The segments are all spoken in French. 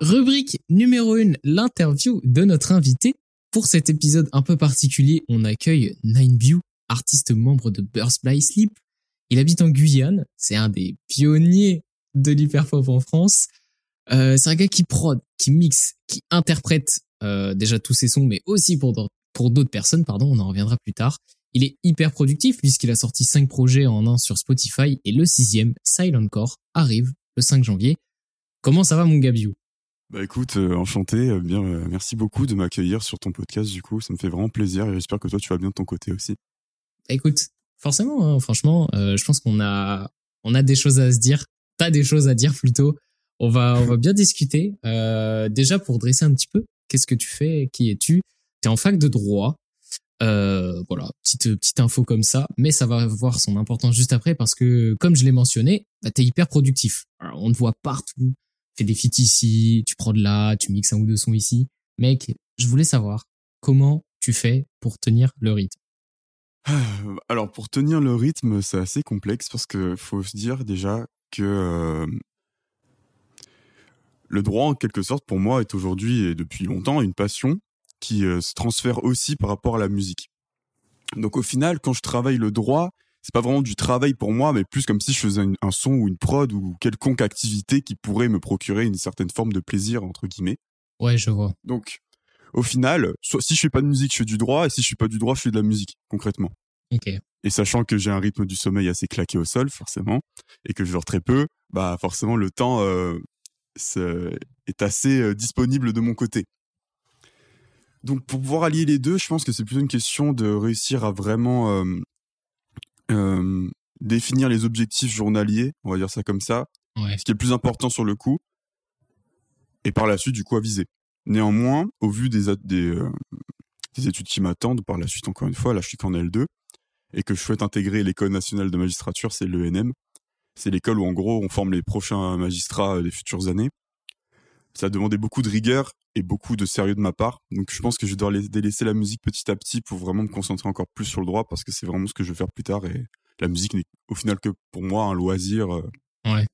Rubrique numéro 1, l'interview de notre invité. Pour cet épisode un peu particulier, on accueille Nineview, artiste membre de Burst by Sleep. Il habite en Guyane, c'est un des pionniers de l'hyperpop en France. Euh, c'est un gars qui prod, qui mixe, qui interprète euh, déjà tous ses sons, mais aussi pour, pour d'autres personnes, pardon, on en reviendra plus tard. Il est hyper productif puisqu'il a sorti 5 projets en un sur Spotify et le sixième, Silent Core, arrive le 5 janvier. Comment ça va mon Gabiou? Bah écoute, euh, enchanté, euh, bien, euh, merci beaucoup de m'accueillir sur ton podcast du coup, ça me fait vraiment plaisir et j'espère que toi tu vas bien de ton côté aussi. Écoute, forcément, hein, franchement, je pense qu'on a, on a des choses à se dire, t'as des choses à dire plutôt. On va, on va bien discuter. déjà pour dresser un petit peu, qu'est-ce que tu fais, qui es-tu? T'es en fac de droit, voilà, petite petite info comme ça, mais ça va avoir son importance juste après parce que comme je l'ai mentionné, bah, t'es hyper productif. on te voit partout, fais des feats ici, tu prends de là, tu mixes un ou deux sons ici. Mec, je voulais savoir comment tu fais pour tenir le rythme. Alors pour tenir le rythme, c'est assez complexe parce que faut se dire déjà que euh, le droit en quelque sorte pour moi est aujourd'hui et depuis longtemps une passion qui euh, se transfère aussi par rapport à la musique. Donc au final, quand je travaille le droit, c'est pas vraiment du travail pour moi, mais plus comme si je faisais un son ou une prod ou quelconque activité qui pourrait me procurer une certaine forme de plaisir entre guillemets. Ouais, je vois. Donc au final, soit si je fais pas de musique, je fais du droit, et si je suis pas du droit, je fais de la musique concrètement. Ok. Et sachant que j'ai un rythme du sommeil assez claqué au sol, forcément, et que je dors très peu, bah forcément le temps euh, est assez euh, disponible de mon côté. Donc pour pouvoir allier les deux, je pense que c'est plutôt une question de réussir à vraiment euh, euh, définir les objectifs journaliers, on va dire ça comme ça, ce qui est le plus important sur le coup, et par la suite du coup à viser. Néanmoins, au vu des, euh, des, études qui m'attendent, par la suite encore une fois, là je suis qu'en L2, et que je souhaite intégrer l'école nationale de magistrature, c'est l'ENM. C'est l'école où en gros on forme les prochains magistrats des futures années. Ça a demandé beaucoup de rigueur et beaucoup de sérieux de ma part. Donc je pense que je dois délaisser la musique petit à petit pour vraiment me concentrer encore plus sur le droit parce que c'est vraiment ce que je veux faire plus tard et la musique n'est au final que pour moi un loisir. Euh, ouais.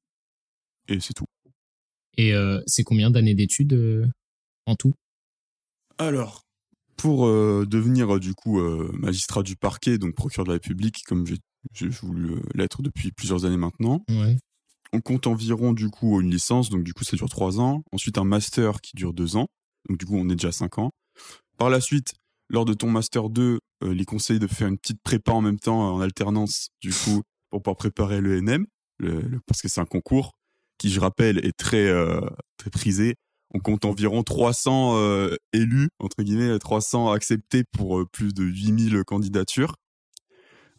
Et c'est tout. Et euh, c'est combien d'années d'études euh, en tout? Alors, pour devenir du coup magistrat du parquet, donc procureur de la République, comme j'ai voulu l'être depuis plusieurs années maintenant, ouais on compte environ du coup une licence, donc du coup ça dure trois ans. Ensuite un master qui dure deux ans, donc du coup on est déjà cinq ans. Par la suite, lors de ton master 2, euh, les conseils de faire une petite prépa en même temps en alternance, du coup pour pouvoir préparer le NM, parce que c'est un concours qui, je rappelle, est très euh, très prisé. On compte environ 300 euh, élus entre guillemets, 300 acceptés pour plus de 8000 candidatures.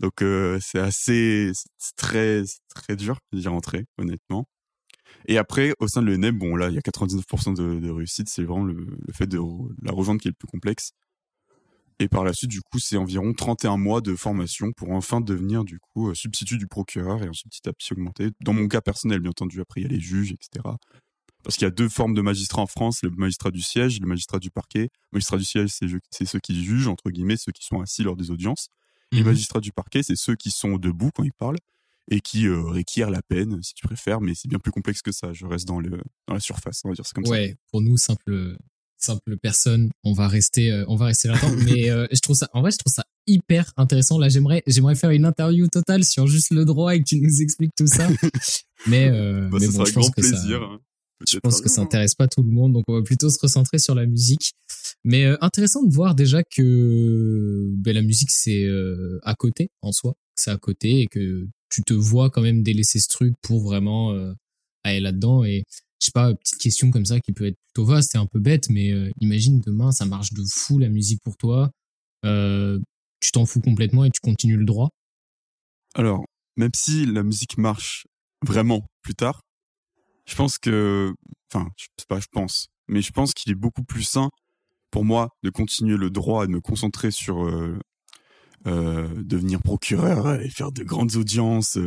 Donc euh, c'est assez très très dur d'y rentrer honnêtement. Et après au sein de l'ENM, bon là il y a 99% de, réussite, c'est vraiment le, fait de la rejoindre qui est le plus complexe. Et par la suite, du coup, c'est environ 31 mois de formation pour enfin devenir, du coup, euh, substitut du procureur et ensuite petit à petit augmenter. Dans mon cas personnel, bien entendu, après, il y a les juges, etc. Parce qu'il y a deux formes de magistrats en France, le magistrat du siège le magistrat du parquet. Le magistrat du siège, c'est ceux qui jugent, entre guillemets, ceux qui sont assis lors des audiences. Les mmh magistrats du parquet, c'est ceux qui sont debout quand ils parlent et qui euh, requièrent la peine, si tu préfères, mais c'est bien plus complexe que ça. Je reste dans, le, dans la surface, on va dire ça comme ça. Ouais, pour nous, simple, simple personne, on va rester, euh, on va rester là-dedans. mais euh, je trouve ça, en vrai, je trouve ça hyper intéressant. Là, j'aimerais, j'aimerais faire une interview totale sur juste le droit et que tu nous expliques tout ça. mais, bah, mais bon, je pense que plaisir. Ça, hein. Je pense que ça intéresse pas tout le monde, donc on va plutôt se recentrer sur la musique. Mais euh, intéressant de voir déjà que ben, la musique c'est euh, à côté en soi, c'est à côté et que tu te vois quand même délaisser ce truc pour vraiment euh, aller là-dedans. Et je sais pas, petite question comme ça qui peut être plutôt vaste et un peu bête, mais imagine demain ça marche de fou la musique pour toi, tu t'en fous complètement et tu continues le droit. Alors, même si la musique marche vraiment plus tard, je pense que, enfin, je sais pas, je pense, mais je pense qu'il est beaucoup plus sain pour moi de continuer le droit et de me concentrer sur euh, euh, devenir procureur et faire de grandes audiences,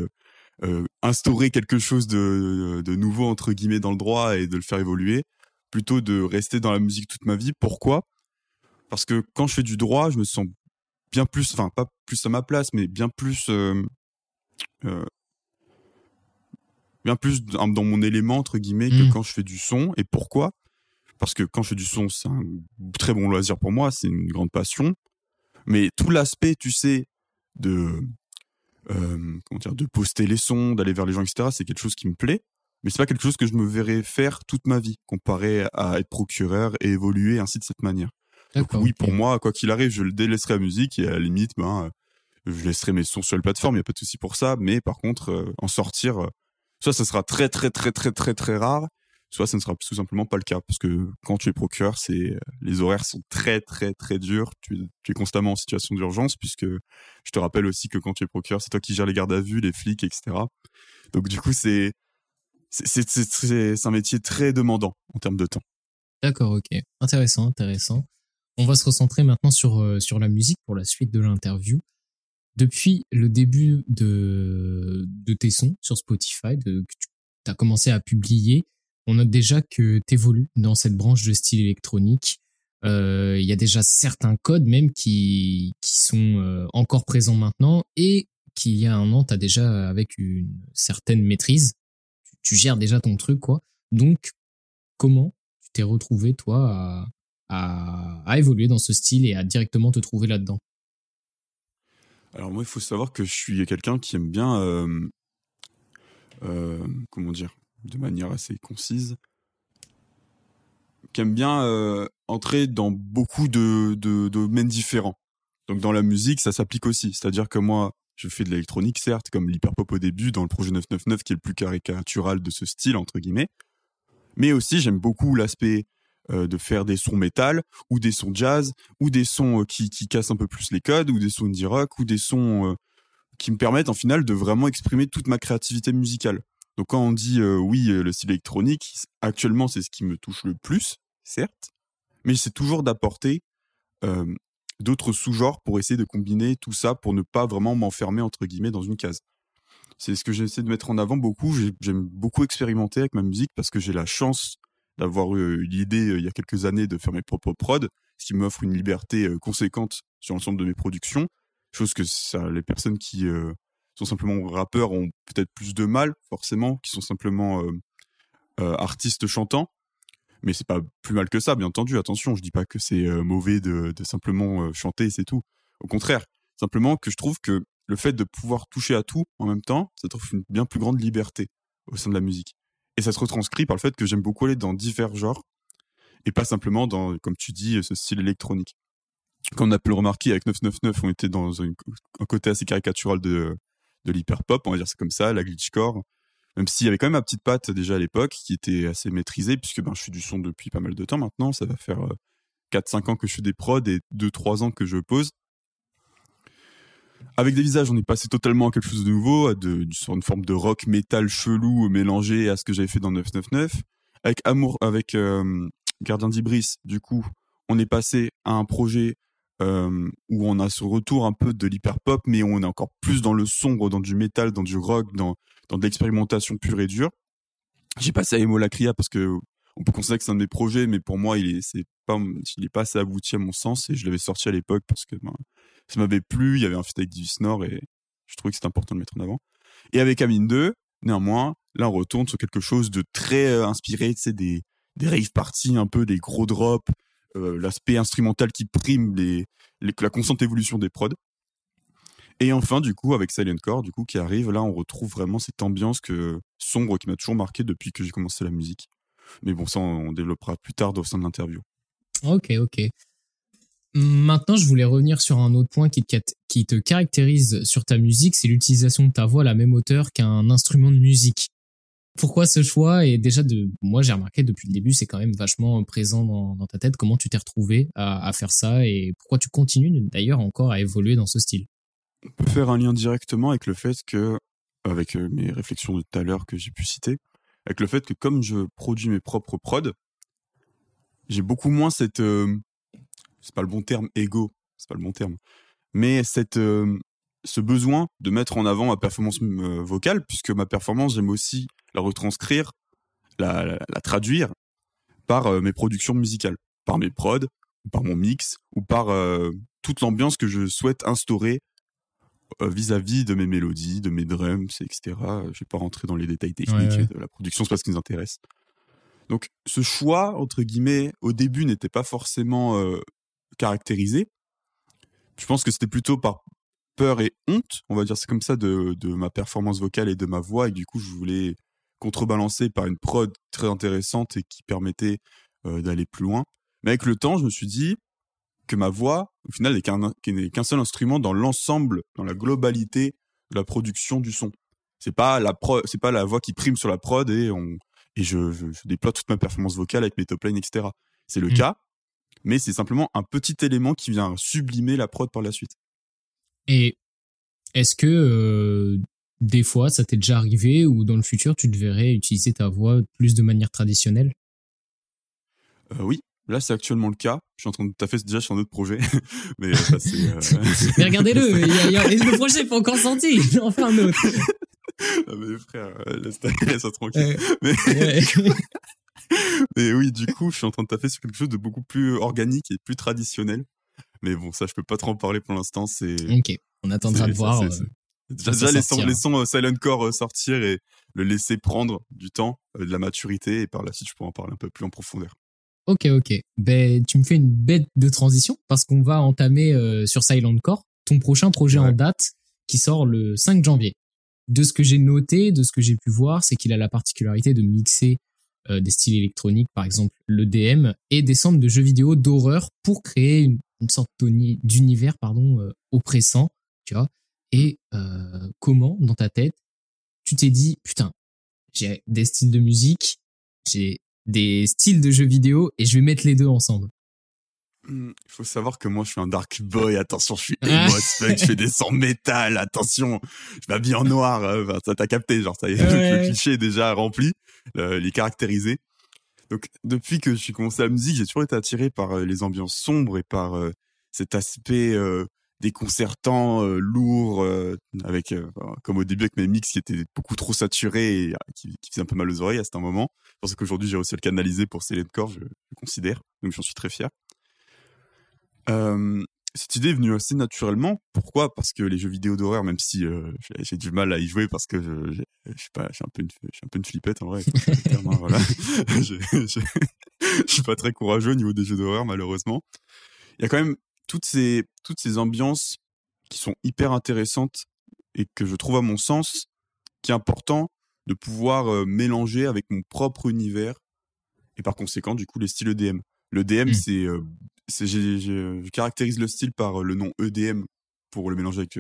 euh, instaurer quelque chose de, de nouveau entre guillemets dans le droit et de le faire évoluer, plutôt de rester dans la musique toute ma vie. Pourquoi? Parce que quand je fais du droit, je me sens bien plus, enfin pas plus à ma place, mais bien plus bien plus dans mon élément entre guillemets que mmh. quand je fais du son. Et pourquoi? Parce que quand je fais du son, c'est un très bon loisir pour moi, c'est une grande passion. Mais tout l'aspect, tu sais, de euh, comment dire, de poster les sons, d'aller vers les gens, etc. C'est quelque chose qui me plaît, mais c'est pas quelque chose que je me verrais faire toute ma vie, comparé à être procureur et évoluer ainsi de cette manière. Donc oui, pour moi, quoi qu'il arrive, je le délaisserai la musique et à la limite, ben, je laisserai mes sons sur la plateforme, il y a pas de souci pour ça. Mais par contre, euh, en sortir, euh, soit ça sera très très très très très très rare, soit ça ne sera tout simplement pas le cas parce que quand tu es procureur, c'est euh, les horaires sont très très très durs. Tu, es constamment en situation d'urgence puisque je te rappelle aussi que quand tu es procureur, c'est toi qui gères les gardes à vue, les flics, etc. Donc du coup, c'est c'est un métier très demandant en termes de temps. D'accord, ok, intéressant, intéressant. On va se recentrer maintenant sur euh, sur la musique pour la suite de l'interview. Depuis le début de tes sons sur Spotify, que tu as commencé à publier, on note déjà que tu évolues dans cette branche de style électronique. Euh, il y a déjà certains codes même qui, sont euh, encore présents maintenant et qu'il y a un an, tu as déjà avec une certaine maîtrise. Tu, gères déjà ton truc, quoi. Donc, comment tu t'es retrouvé, toi, à, évoluer dans ce style et à directement te trouver là-dedans? Alors moi, il faut savoir que je suis quelqu'un qui aime bien... Comment dire de manière assez concise, qui aime bien entrer dans beaucoup de, domaines différents. Donc dans la musique, ça s'applique aussi. C'est-à-dire que moi, je fais de l'électronique, certes, comme l'hyperpop au début, dans le projet 999, qui est le plus caricatural de ce style, entre guillemets. Mais aussi, j'aime beaucoup l'aspect euh, de faire des sons métal, ou des sons jazz, ou des sons euh, qui, qui, cassent un peu plus les codes, ou des sons indie rock, ou des sons qui me permettent en final de vraiment exprimer toute ma créativité musicale. Donc quand on dit euh, oui, euh, le style électronique, actuellement c'est ce qui me touche le plus, certes, mais c'est toujours d'apporter euh, d'autres sous-genres pour essayer de combiner tout ça pour ne pas vraiment m'enfermer entre guillemets dans une case. C'est ce que j'essaie de mettre en avant beaucoup. J'aime beaucoup expérimenter avec ma musique parce que j'ai la chance d'avoir eu l'idée il y a quelques années de faire mes propres prods, ce qui m'offre une liberté conséquente sur l'ensemble de mes productions, chose que ça, les personnes qui sont simplement rappeurs ont peut-être plus de mal, forcément, qui sont simplement euh, euh, artistes chantants. Mais c'est pas plus mal que ça, bien entendu. Attention, je dis pas que c'est euh, mauvais de, de simplement chanter, c'est tout. Au contraire, simplement que je trouve que le fait de pouvoir toucher à tout en même temps, ça trouve une bien plus grande liberté au sein de la musique. Et ça se retranscrit par le fait que j'aime beaucoup aller dans divers genres et pas simplement dans, comme tu dis, ce style électronique. Comme on a pu le remarquer avec 999, on était dans un côté assez caricatural de, de l'hyper pop, on va dire c'est comme ça, la glitchcore. Même s'il y avait quand même ma petite patte déjà à l'époque qui était assez maîtrisée, puisque ben, je suis du son depuis pas mal de temps maintenant. Ça va faire 4-5 euh, ans que je fais des prods et 2-3 ans que je pose. Avec des visages, on est passé totalement à quelque chose de nouveau, à une forme de rock métal chelou mélangé à ce que j'avais fait dans 999. Avec Amour, avec euh, Gardien d'Ibris, du coup, on est passé à un projet euh, où on a ce retour un peu de l'hyper pop, mais on est encore plus dans le sombre, dans du métal, dans du rock, dans, dans de l'expérimentation pure et dure. J'ai passé à Emo Lacria parce que on peut considérer que c'est un de mes projets, mais pour moi, il est, c'est pas, il est pas assez abouti à mon sens et je l'avais sorti à l'époque parce que ben, ça m'avait plu. Il y avait un feat avec Divis Nord et je trouvais que c'était important de le mettre en avant. Et avec Amine 2, néanmoins, là, on retourne sur quelque chose de très euh, inspiré, tu sais, des, des rave parties, un peu des gros drops, euh, l'aspect instrumental qui prime la constante évolution des prods. Et enfin, du coup, avec Silent Core, du coup, qui arrive, là, on retrouve vraiment cette ambiance que sombre qui m'a toujours marqué depuis que j'ai commencé la musique. Mais bon, ça, on développera plus tard au sein de l'interview. Ok, ok. Maintenant, je voulais revenir sur un autre point qui te, caractérise sur ta musique, c'est l'utilisation de ta voix à la même hauteur qu'un instrument de musique. Pourquoi ce choix? Et déjà, de, moi, j'ai remarqué depuis le début, c'est quand même vachement présent dans, ta tête. Comment tu t'es retrouvé à, faire ça et pourquoi tu continues d'ailleurs encore à évoluer dans ce style? On peut faire un lien directement avec le fait que, avec euh, mes réflexions de tout à l'heure que j'ai pu citer, avec le fait que comme je produis mes propres prods, j'ai beaucoup moins cette, euh, c'est pas le bon terme, ego, c'est pas le bon terme, mais cette, euh, ce besoin de mettre en avant ma performance vocale, puisque ma performance, j'aime aussi la retranscrire, la, traduire par euh, mes productions musicales, par mes prods, par mon mix, ou par euh, toute l'ambiance que je souhaite instaurer euh, vis-à-vis de mes mélodies, de mes drums, etc. Je vais pas rentrer dans les détails techniques de la production, c'est pas ce qui nous intéresse. Donc ce choix, entre guillemets, au début n'était pas forcément euh, caractérisé. Je pense que c'était plutôt par peur et honte, on va dire c'est comme ça, de, de ma performance vocale et de ma voix. Et du coup, je voulais contrebalancer par une prod très intéressante et qui permettait euh, d'aller plus loin. Mais avec le temps, je me suis dit que ma voix, au final, n'est qu'un seul instrument dans l'ensemble, dans la globalité de la production du son. C'est pas la c'est pas la voix qui prime sur la prod et on et je, je, déploie toute ma performance vocale avec mes top lines, etc. C'est le mmh. cas, mais c'est simplement un petit élément qui vient sublimer la prod par la suite. Et est-ce que euh, des fois, ça t'est déjà arrivé ou dans le futur, tu devrais utiliser ta voix plus de manière traditionnelle? Euh, Oui, là c'est actuellement le cas. Je suis en train de taffer déjà sur un autre projet, mais euh, ça c'est. Euh... mais regardez-le, le projet n'est pas encore sorti. On fait un autre. ah mais frère, euh, laisse ça tranquille. Mais... mais oui, du coup, je suis en train de taffer sur quelque chose de beaucoup plus organique et plus traditionnel. Mais bon, ça, je peux pas trop en parler pour l'instant. C'est. Ok, on attendra de voir. Euh, déjà, les sons, les sons Silent Core sortir et le laisser prendre du temps, de la maturité, et par la suite, je pourrais en parler un peu plus en profondeur. Ok, ok. Ben, tu me fais une bête de transition parce qu'on va entamer euh, sur Silent Core ton prochain projet en date qui sort le 5 janvier. De ce que j'ai noté, de ce que j'ai pu voir, c'est qu'il a la particularité de mixer euh, des styles électroniques, par exemple le DM, et des centres de jeux vidéo d'horreur pour créer une, sorte d'univers pardon euh, oppressant, tu vois. Et comment, dans ta tête, tu t'es dit, putain, j'ai des styles de musique, j'ai des styles de jeux vidéo et je vais mettre les deux ensemble. Hmm, il faut savoir que moi je suis un dark boy, attention, je suis emo je fais des sons métal, attention, je m'habille en noir, euh, ça t'a capté, genre ça y est, le cliché est déjà rempli, euh, il est caractérisé. Donc depuis que je suis commencé la musique, j'ai toujours été attiré par euh, les ambiances sombres et par cet aspect déconcertant, euh, lourd, euh, avec euh, comme au début avec mes mix qui étaient beaucoup trop saturés et qui, qui faisaient un peu mal aux oreilles à un moment. C'est pour ça qu'aujourd'hui j'ai réussi à le canaliser pour Céline Core, je, je considère, donc j'en suis très fier. Cette idée est venue assez naturellement. Pourquoi? Parce que les jeux vidéo d'horreur, même si j'ai du mal à y jouer parce que je, je, je suis pas, un peu une, je suis un peu une flippette en vrai. Hein, voilà. je, je, je suis pas très courageux au niveau des jeux d'horreur malheureusement. Il y a quand même toutes ces, toutes ces ambiances qui sont hyper intéressantes et que je trouve à mon sens qui est important de pouvoir euh, mélanger avec mon propre univers et par conséquent du coup les styles EDM. Le DM mmh. c'est euh, je caractérise le style par euh, le nom EDM pour le mélanger avec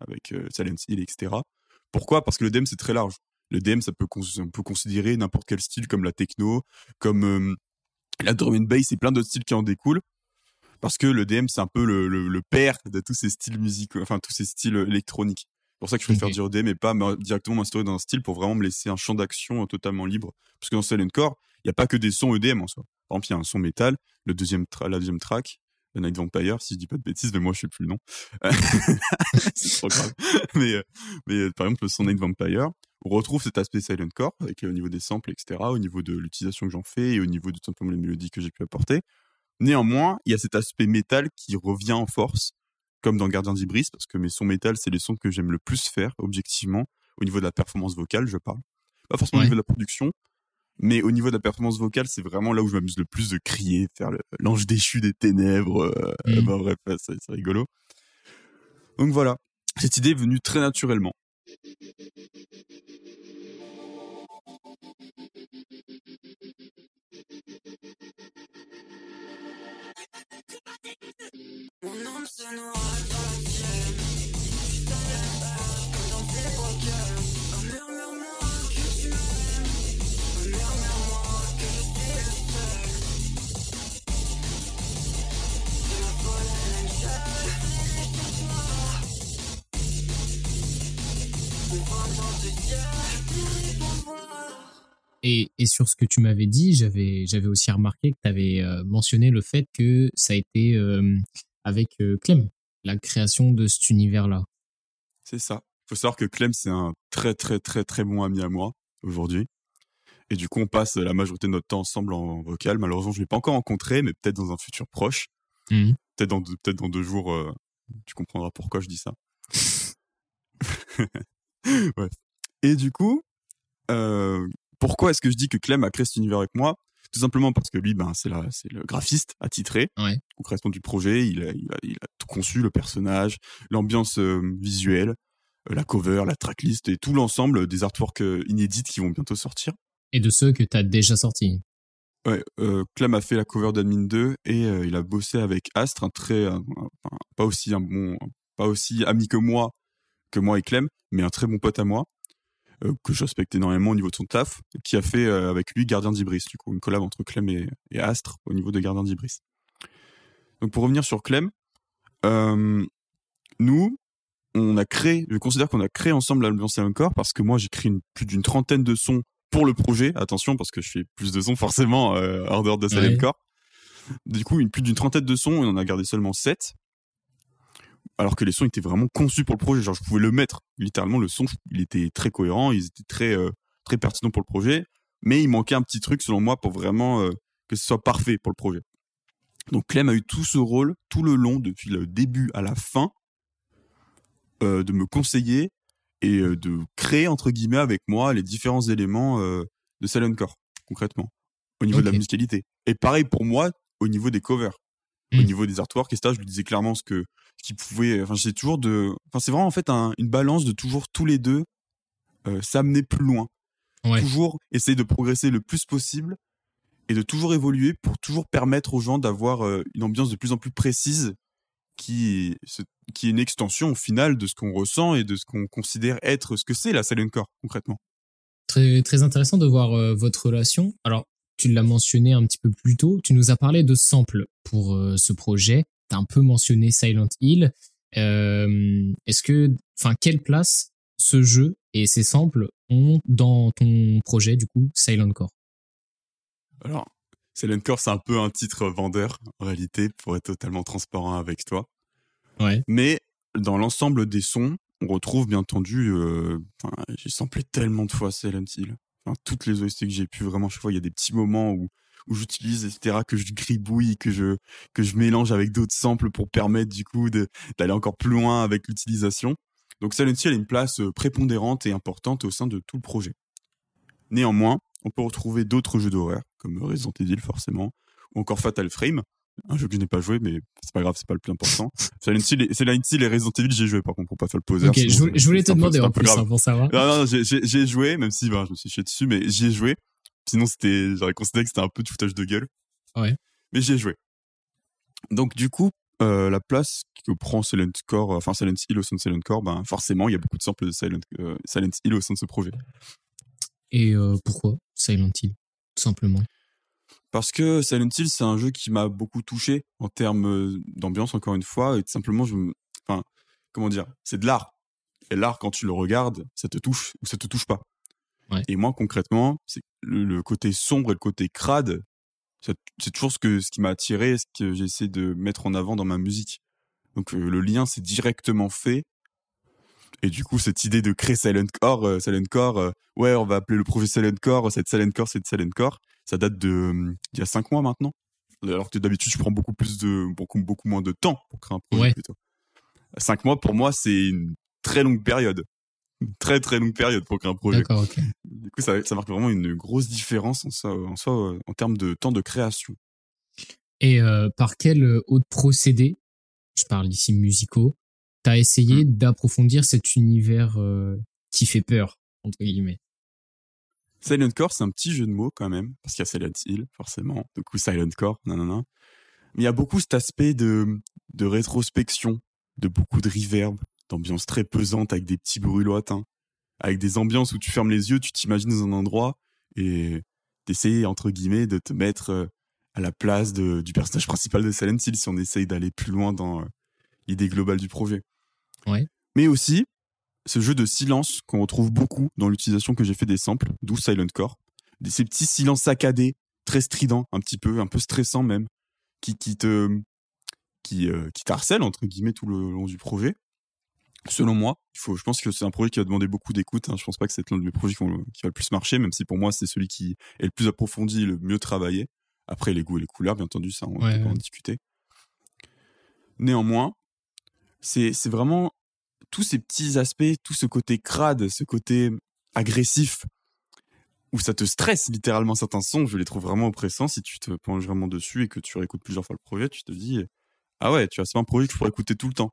avec Silent Hill etc. Pourquoi? Parce que le DM c'est très large. Le DM ça peut on peut considérer n'importe quel style comme la techno, comme la drum and bass et plein d'autres styles qui en découlent parce que le DM c'est un peu le, le, père de tous ces styles musicaux, enfin tous ces styles électroniques. C'est pour ça que je préfère dire DM et pas directement m'instaurer dans un style pour vraiment me laisser un champ d'action euh, totalement libre. Parce que dans Silent Core, il n'y a pas que des sons EDM en soi. Par exemple, il y a un son métal, le deuxième la deuxième track, The Night Vampire, si je dis pas de bêtises, mais moi je sais plus le nom. c'est trop grave. mais, euh, mais euh, par exemple, le son Night Vampire, on retrouve cet aspect Silent Core avec au niveau des samples, etc., au niveau de l'utilisation que j'en fais et au niveau de tout simplement les mélodies que j'ai pu apporter. Néanmoins, il y a cet aspect métal qui revient en force, comme dans Gardien d'Ibris, parce que mes sons métal, c'est les sons que j'aime le plus faire, objectivement, au niveau de la performance vocale, je parle. Pas forcément au niveau de la production, mais au niveau de la performance vocale, c'est vraiment là où je m'amuse le plus de crier, faire l'ange déchu des ténèbres. Euh, mmh. bah, bref, c'est rigolo. Donc voilà, cette idée est venue très naturellement. Et, et, sur ce que tu m'avais dit, j'avais j'avais aussi remarqué que tu avais euh, mentionné le fait que ça a été euh, avec euh, Clem, la création de cet univers-là. C'est ça. Il faut savoir que Clem, c'est un très très très très bon ami à moi aujourd'hui. Et du coup, on passe la majorité de notre temps ensemble en vocal. Malheureusement, je ne l'ai pas encore rencontré, mais peut-être dans un futur proche. Mmh. Peut-être dans, deux, peut dans deux jours, tu comprendras pourquoi je dis ça. ouais. Et du coup, euh, pourquoi est-ce que je dis que Clem a créé cet univers avec moi? Tout simplement parce que lui, ben, c'est c'est le graphiste attitré, ouais. concrètement du projet. Il a, il a, il a tout conçu, le personnage, l'ambiance euh, visuelle, euh, la cover, la tracklist et tout l'ensemble des artworks euh, inédits qui vont bientôt sortir. Et de ceux que tu as déjà sortis. Ouais, euh, Clem a fait la cover d'Admin 2 et il a bossé avec Astre, un très, pas aussi un bon, pas aussi ami que moi, que moi et Clem, mais un très bon pote à moi. Euh, que je respecte énormément au niveau de son taf, qui a fait euh, avec lui Gardien d'Ibris, du coup, une collab entre Clem et, Astre au niveau de Gardien d'Ibris. Donc pour revenir sur Clem, euh, nous, on a créé, je considère qu'on a créé ensemble l'album encore parce que moi j'ai créé plus d'une trentaine de sons pour le projet. Attention parce que je fais plus de sons forcément euh, hors dehors de Silent Core. Du coup, une, plus d'une trentaine de sons et on en a gardé seulement sept alors que les sons étaient vraiment conçus pour le projet. Genre, je pouvais le mettre. Littéralement, le son, il était très cohérent, ils étaient très, euh, très pertinents pour le projet. Mais il manquait un petit truc, selon moi, pour vraiment euh, que ce soit parfait pour le projet. Donc, Clem a eu tout ce rôle, tout le long, depuis le début à la fin, euh, de me conseiller et de créer, entre guillemets, avec moi, les différents éléments de Silent Core, concrètement, au niveau de la musicalité. Et pareil pour moi, au niveau des covers au mmh. niveau des artworks et ça je lui disais clairement ce que ce qu'il pouvait enfin j'ai toujours de enfin c'est vraiment en fait une balance de toujours tous les deux euh, s'amener plus loin toujours essayer de progresser le plus possible et de toujours évoluer pour toujours permettre aux gens d'avoir euh, une ambiance de plus en plus précise qui qui est une extension au final de ce qu'on ressent et de ce qu'on considère être ce que c'est la Silent Core concrètement. Très très intéressant de voir euh, votre relation. Alors tu l'as mentionné un petit peu plus tôt, tu nous as parlé de samples pour euh, ce projet. Tu as un peu mentionné Silent Hill. Euh, est-ce que, enfin, quelle place ce jeu et ses samples ont dans ton projet, du coup, Silent Core? Alors, Silent Core, c'est un peu un titre vendeur, en réalité, pour être totalement transparent avec toi. Ouais. Mais dans l'ensemble des sons, on retrouve bien entendu, euh, j'ai samplé tellement de fois Silent Hill toutes les OST que j'ai pu vraiment chaque fois il y a des petits moments où où j'utilise etc que je gribouille que je que je mélange avec d'autres samples pour permettre du coup d'aller encore plus loin avec l'utilisation donc Silent Hill a une place euh, prépondérante et importante au sein de tout le projet néanmoins on peut retrouver d'autres jeux d'horreur comme Resident Evil forcément ou encore Fatal Frame un jeu que je n'ai pas joué, mais c'est pas grave, c'est pas le plus important. Silent Hill, Silent Hill et Resident Evil, j'ai joué par contre pour pas faire le poser. Ok, je, voulais te demander en plus hein, pour savoir. Non, non, j'ai joué, même si ben, je me suis chié dessus, mais j'y ai joué. Sinon, c'était, j'aurais considéré que c'était un peu de foutage de gueule. Ouais. Mais j'y ai joué. Donc du coup, euh, la place que prend Silent Core, enfin Silent Hill au sein de Silent Core, ben forcément, il y a beaucoup de samples de Silent, euh, Silent Hill au sein de ce projet. Et euh, pourquoi Silent Hill, tout simplement? Parce que Silent Hill, c'est un jeu qui m'a beaucoup touché en termes euh, d'ambiance, encore une fois, et simplement, je, enfin, comment dire, c'est de l'art. Et l'art, quand tu le regardes, ça te touche ou ça te touche pas. Et moi, concrètement, c'est le, côté sombre et le côté crade, c'est toujours ce que ce qui m'a attiré, ce que j'essaie de mettre en avant dans ma musique. Donc euh, le lien, c'est directement fait. Et du coup, cette idée de créer Silent Core, euh, Silent Core, ouais, on va appeler le projet Silent Core, cette Silent Core, c'est Silent Core ça date de il y a cinq mois maintenant. Alors que d'habitude, je prends beaucoup plus de beaucoup beaucoup moins de temps pour créer un projet. Cinq mois pour moi, c'est une très longue période, une très très longue période pour créer un projet. D'accord, ok. Du coup, ça, ça marque vraiment une grosse différence en soi, en, soi, en termes de temps de création. Et euh, par quel euh, autre procédé, je parle ici musicaux, t'as essayé hmm. d'approfondir cet univers euh, qui fait peur entre guillemets? Silent Core, c'est un petit jeu de mots quand même, parce qu'il y a Silent Hill, forcément. Du coup, Silent Core, non. Mais il y a beaucoup cet aspect de, de rétrospection, de beaucoup de reverb, d'ambiance très pesante avec des petits bruits lointains, avec des ambiances où tu fermes les yeux, tu t'imagines dans un endroit et d'essayer, entre guillemets, de te mettre euh, à la place de, du personnage principal de Silent Hill si on essaye d'aller plus loin dans euh, l'idée globale du projet. Ouais. Mais aussi, ce jeu de silence qu'on retrouve beaucoup dans l'utilisation que j'ai fait des samples, d'où Silent Core. Ces petits silences saccadés, très stridents, un petit peu, un peu stressants même, qui, qui te, qui, euh, qui t'harcèlent, entre guillemets, tout le long du projet. Selon moi, il faut, je pense que c'est un projet qui va demander beaucoup d'écoute. Hein. Je pense pas que c'est l'un de mes projets qui, va le plus marcher, même si pour moi, c'est celui qui est le plus approfondi, le mieux travaillé. Après, les goûts et les couleurs, bien entendu, ça, on peut pas en discuter. Néanmoins, c'est vraiment tous ces petits aspects, tout ce côté crade, ce côté agressif, où ça te stresse littéralement certains sons, je les trouve vraiment oppressants. Si tu te penches vraiment dessus et que tu réécoutes plusieurs fois le projet, tu te dis ah ouais, tu vois, c'est pas un projet que je pourrais écouter tout le temps.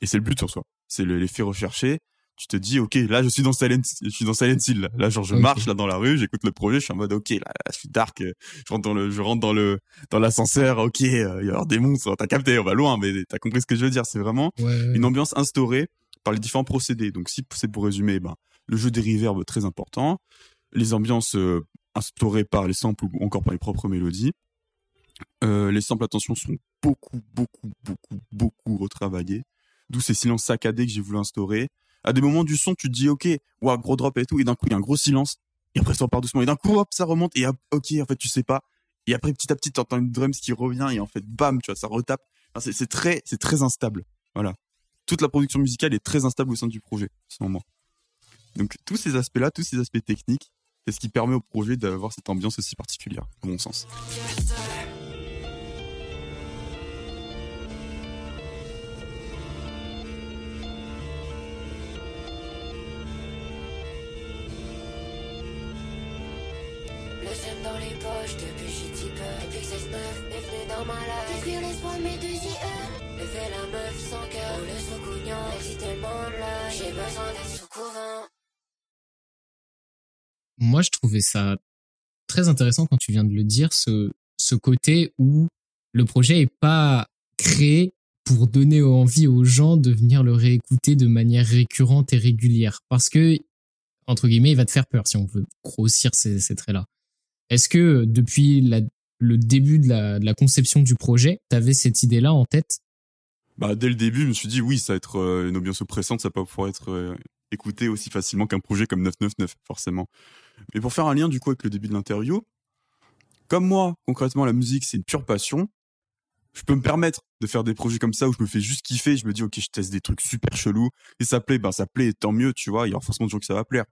Et c'est le but sur soi. C'est l'effet recherché. Tu te dis ok, là je suis dans Silent, je suis dans Silent Hill. Là, genre je marche là dans la rue, j'écoute le projet, je suis en mode ok, là, je suis dark, je rentre dans le, je rentre dans le, dans l'ascenseur. Ok, euh, il y a des monstres, t'as capté, on va loin, mais t'as compris ce que je veux dire. C'est vraiment une ambiance instaurée par les différents procédés. Donc si c'est pour résumer, ben le jeu des reverbs très important, les ambiances euh, instaurées par les samples ou encore par les propres mélodies. Euh, les samples, attention, sont beaucoup, beaucoup, beaucoup, beaucoup retravaillés. D'où ces silences saccadés que j'ai voulu instaurer. À des moments du son, tu te dis, ok, wow, gros drop et tout, et d'un coup, il y a un gros silence. Et après, ça repart doucement. Et d'un coup, hop, ça remonte. Et ok, en fait, tu sais pas. Et après, petit à petit, tu entends une drums qui revient. Et en fait, bam, tu vois, ça retape. c'est très, c'est très instable. Voilà. Toute la production musicale est très instable au sein du projet, selon moi. Donc, tous ces aspects-là, tous ces aspects techniques, c'est ce qui permet au projet d'avoir cette ambiance aussi particulière, à mon sens. Moi, je trouvais ça très intéressant quand tu viens de le dire, ce, ce côté où le projet est pas créé pour donner envie aux gens de venir le réécouter de manière récurrente et régulière. Parce que, entre guillemets, il va te faire peur si on veut grossir ces, ces traits-là. Est-ce que depuis la, le début de la, conception du projet, tu avais cette idée-là en tête? Bah, dès le début, je me suis dit oui, ça va être euh, une ambiance oppressante, ça va pas pouvoir être euh, écouté aussi facilement qu'un projet comme 999, forcément. Mais pour faire un lien du coup avec le début de l'interview, comme moi, concrètement, la musique, c'est une pure passion, je peux me permettre de faire des projets comme ça où je me fais juste kiffer, je me dis ok, je teste des trucs super chelous, et ça plaît, ben ça plaît, tant mieux, tu vois, il y aura forcément des gens que ça va plaire.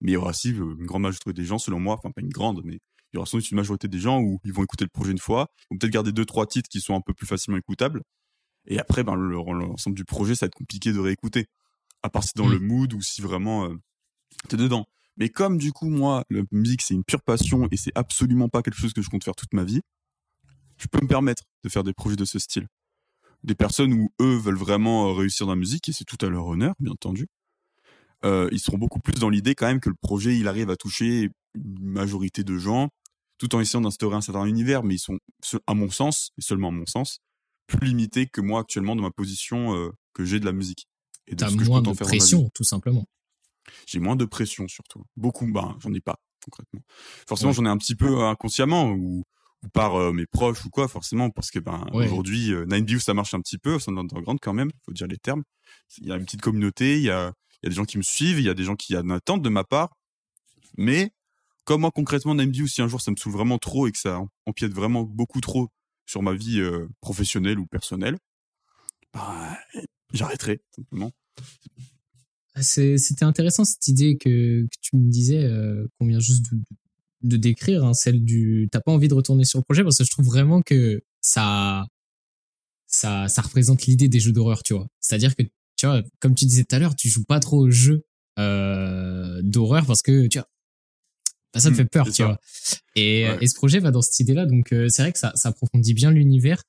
Mais il y aura aussi euh, une grande majorité des gens, selon moi, enfin pas une grande, mais il y aura sans doute une majorité des gens où ils vont écouter le projet une fois, ils vont peut-être garder deux, trois titres qui sont un peu plus facilement écoutables, et après, ben, l'ensemble du projet, ça va être compliqué de réécouter. À part si dans mm. le mood ou si vraiment euh, t'es dedans. Mais comme du coup, moi, la musique, c'est une pure passion et c'est absolument pas quelque chose que je compte faire toute ma vie, je peux me permettre de faire des projets de ce style. Des personnes où eux veulent vraiment euh, réussir dans la musique, et c'est tout à leur honneur, bien entendu. Euh, ils seront beaucoup plus dans l'idée quand même que le projet, il arrive à toucher une majorité de gens, tout en essayant d'instaurer un certain univers, mais ils sont, à mon sens, et seulement à mon sens, plus limité que moi actuellement dans ma position euh, que j'ai de la musique. Et de ce que moins je de pression, tout simplement. J'ai moins de pression surtout. Beaucoup, ben j'en ai pas concrètement. Forcément, j'en ai un petit peu euh, inconsciemment ou, ou par euh, mes proches ou quoi, forcément, parce que ben aujourd'hui, Nine View ça marche un petit peu, c'est grande quand même, faut dire les termes. Il y a une petite communauté, il y a, il y a des gens qui me suivent, il y a des gens qui attendent de ma part, mais comme moi concrètement Nine View, si un jour ça me saoule vraiment trop et que ça empiète vraiment beaucoup trop sur ma vie euh, professionnelle ou personnelle, bah, j'arrêterai simplement. Ah, c'était intéressant cette idée que, que tu me disais euh, qu'on vient juste de, de décrire, hein, celle du t'as pas envie de retourner sur le projet parce que je trouve vraiment que ça ça ça représente l'idée des jeux d'horreur, tu vois. C'est-à-dire que tu vois, comme tu disais tout à l'heure, tu joues pas trop aux jeux euh, d'horreur parce que tu vois bah, ça me mmh, fait peur, tu vois. Et, et, ce projet va dans cette idée-là, donc euh, c'est vrai que ça, ça approfondit bien l'univers.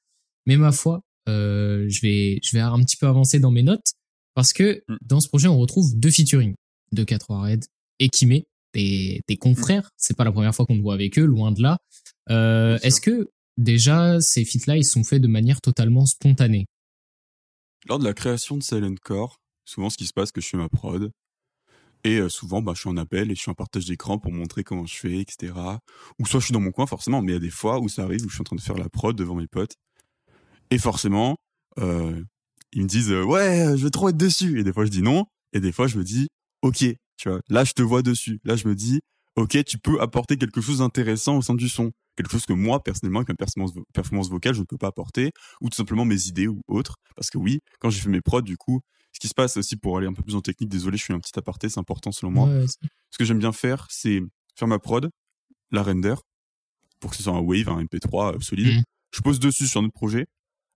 Mais ma foi, euh, je vais, je vais un petit peu avancer dans mes notes parce que mmh. dans ce projet, on retrouve deux featuring de 4 Red et Kimé, des, des confrères. C'est pas la première fois qu'on te voit avec eux, loin de là. Euh, Est-ce que déjà ces feats-là, ils sont faits de manière totalement spontanée? Lors de la création de Silent Core, souvent ce qui se passe, que je fais ma prod, et euh, souvent, bah, je suis en appel et je suis en partage d'écran pour montrer comment je fais, etc. Ou soit je suis dans mon coin, forcément, mais il y a des fois où ça arrive où je suis en train de faire la prod devant mes potes. Et forcément, euh, ils me disent ouais, je veux trop être dessus. Et des fois, je dis non. Et des fois, je me dis ok, tu vois, là, je te vois dessus. Là, je me dis ok, tu peux apporter quelque chose d'intéressant au sein du son. Quelque chose que moi, personnellement, avec ma performance, performance vocale, je ne peux pas apporter. Ou tout simplement mes idées ou autres. Parce que oui, quand j'ai fait mes prods, du coup, ce qui se passe aussi pour aller un peu plus en technique, désolé, je suis un petit aparté, c'est important selon moi. ce que j'aime bien faire, c'est faire ma prod, la render, pour que ce soit un wave, un MP3 euh, solide. Mhm. Je pose dessus sur notre projet.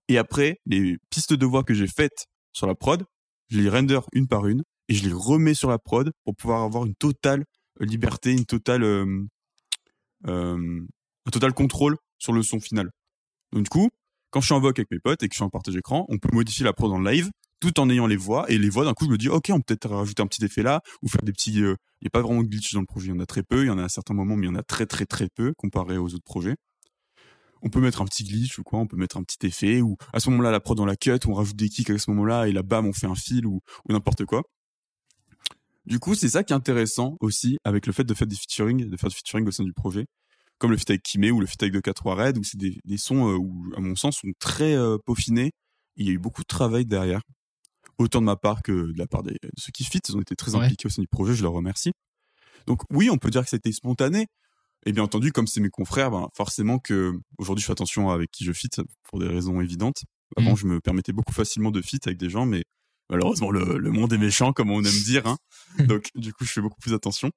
Et après, les pistes de voix que j'ai faites sur la prod, je les render une par une et je les remets sur la prod pour pouvoir avoir une totale liberté, une totale, un total contrôle sur le son final. Donc du coup, quand je suis en voc avec mes potes et que je suis en partage écran, on peut modifier la prod le live tout en ayant les voix et les voix d'un coup je me dis ok on peut peut-être rajouter un petit effet là ou faire des petits il n'y a pas vraiment de glitch dans le projet il y en a très peu il y en a à certains moments mais il y en a très très très peu comparé aux autres projets on peut mettre un petit glitch ou quoi, on peut mettre un petit effet, ou à ce moment-là, la prod dans la cut, on rajoute des kicks à ce moment-là, et là, bam, on fait un fil ou, n'importe quoi. Du coup, c'est ça qui est intéressant aussi avec le fait de faire des featuring, de faire du featuring au sein du projet, comme le feat avec Kimé ou le feat avec 2K3 Red, où c'est des, sons euh, où, à mon sens, sont très euh, peaufinés. Il y a eu beaucoup de travail derrière, autant de ma part que de la part de ceux qui fit. Ils ont été très impliqués au sein du projet, je leur remercie. Donc oui, on peut dire que c'était spontané, et bien entendu, comme c'est mes confrères, ben, forcément que aujourd'hui je fais attention avec qui je fit pour des raisons évidentes. Avant, mmh. je me permettais beaucoup facilement de fit avec des gens, mais malheureusement le, monde est méchant, comme on aime dire. Hein. Donc du coup, je fais beaucoup plus attention.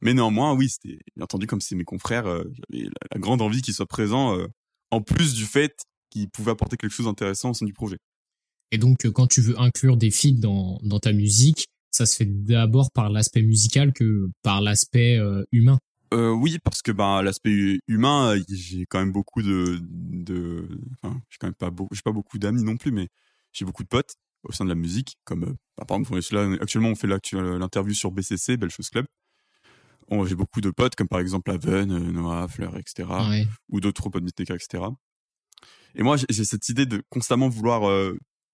Mais néanmoins, oui, c'était bien entendu comme c'est mes confrères, euh, j'avais la, grande envie qu'ils soient présents, euh, en plus du fait qu'ils pouvaient apporter quelque chose d'intéressant au sein du projet. Et donc, euh, quand tu veux inclure des feats dans, dans ta musique, ça se fait d'abord par l'aspect musical que par l'aspect humain euh, oui, parce que bah l'aspect humain, euh, j'ai quand même beaucoup de, de, enfin, j'ai quand même pas beaucoup, j'ai pas beaucoup d'amis non plus, mais j'ai beaucoup de potes au sein de la musique, comme euh, bah, par exemple, là, actuellement on fait l'interview sur BCC, Belle Chose Club. J'ai beaucoup de potes, comme par exemple Aven, Noah, Fleur, etc., ou d'autres potes Niteka, etc. Et moi, j'ai cette idée de constamment vouloir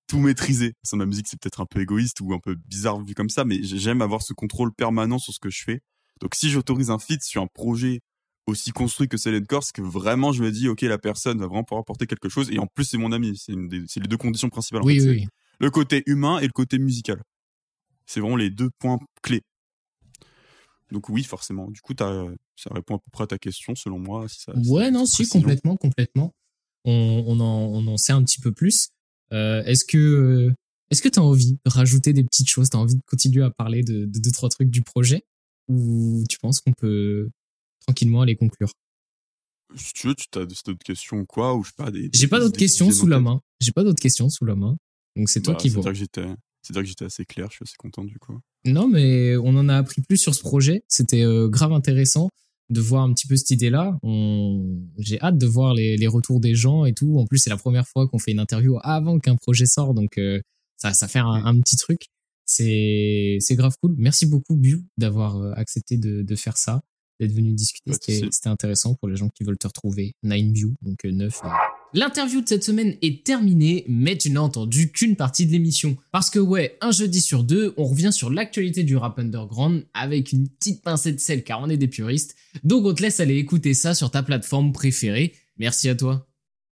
tout maîtriser. Au de musique, c'est peut-être un peu égoïste ou un peu bizarre vu comme ça, mais j'aime avoir ce contrôle permanent sur ce que je fais donc si j'autorise un feat sur un projet aussi construit que Selene Corse, que vraiment je me dis ok la personne va vraiment pouvoir apporter quelque chose et en plus c'est mon ami, c'est les deux conditions principales. oui, oui. Le côté humain et le côté musical. C'est vraiment les deux points clés. Donc oui, forcément. Du coup, ça répond à peu près à ta question, selon moi. Si ça, ouais, non, si, complètement, complètement. On, en, sait un petit peu plus. Euh, est-ce que est-ce que tu as envie de rajouter des petites choses? Tu as envie de continuer à parler de, de deux, trois trucs du projet? Ou tu penses qu'on peut tranquillement aller conclure? Si tu veux, tu as d'autres questions ou quoi ou je pas des. J'ai pas d'autres questions sous la main. J'ai pas d'autres questions sous la main. Donc c'est toi bah, qui vois. C'est-à-dire que j'étais assez clair. Je suis assez content du coup. Non, mais on en a appris plus sur ce projet. C'était euh, grave intéressant de voir un petit peu cette idée-là. On... J'ai hâte de voir les, les, retours des gens et tout. En plus, c'est la première fois qu'on fait une interview avant qu'un projet sorte, donc euh, ça, ça fait un, un, petit truc c'est grave cool. Merci beaucoup Bu d'avoir euh, accepté de, de faire ça, d'être venu discuter. C'était intéressant pour les gens qui veulent te retrouver. Nine View, donc 9. L'interview de cette semaine est terminée, mais tu n'as entendu qu'une partie de l'émission. Parce que ouais, un jeudi sur deux, on revient sur l'actualité du rap underground avec une petite pincée de sel car on est des puristes. Donc on te laisse aller écouter ça sur ta plateforme préférée. Merci à toi.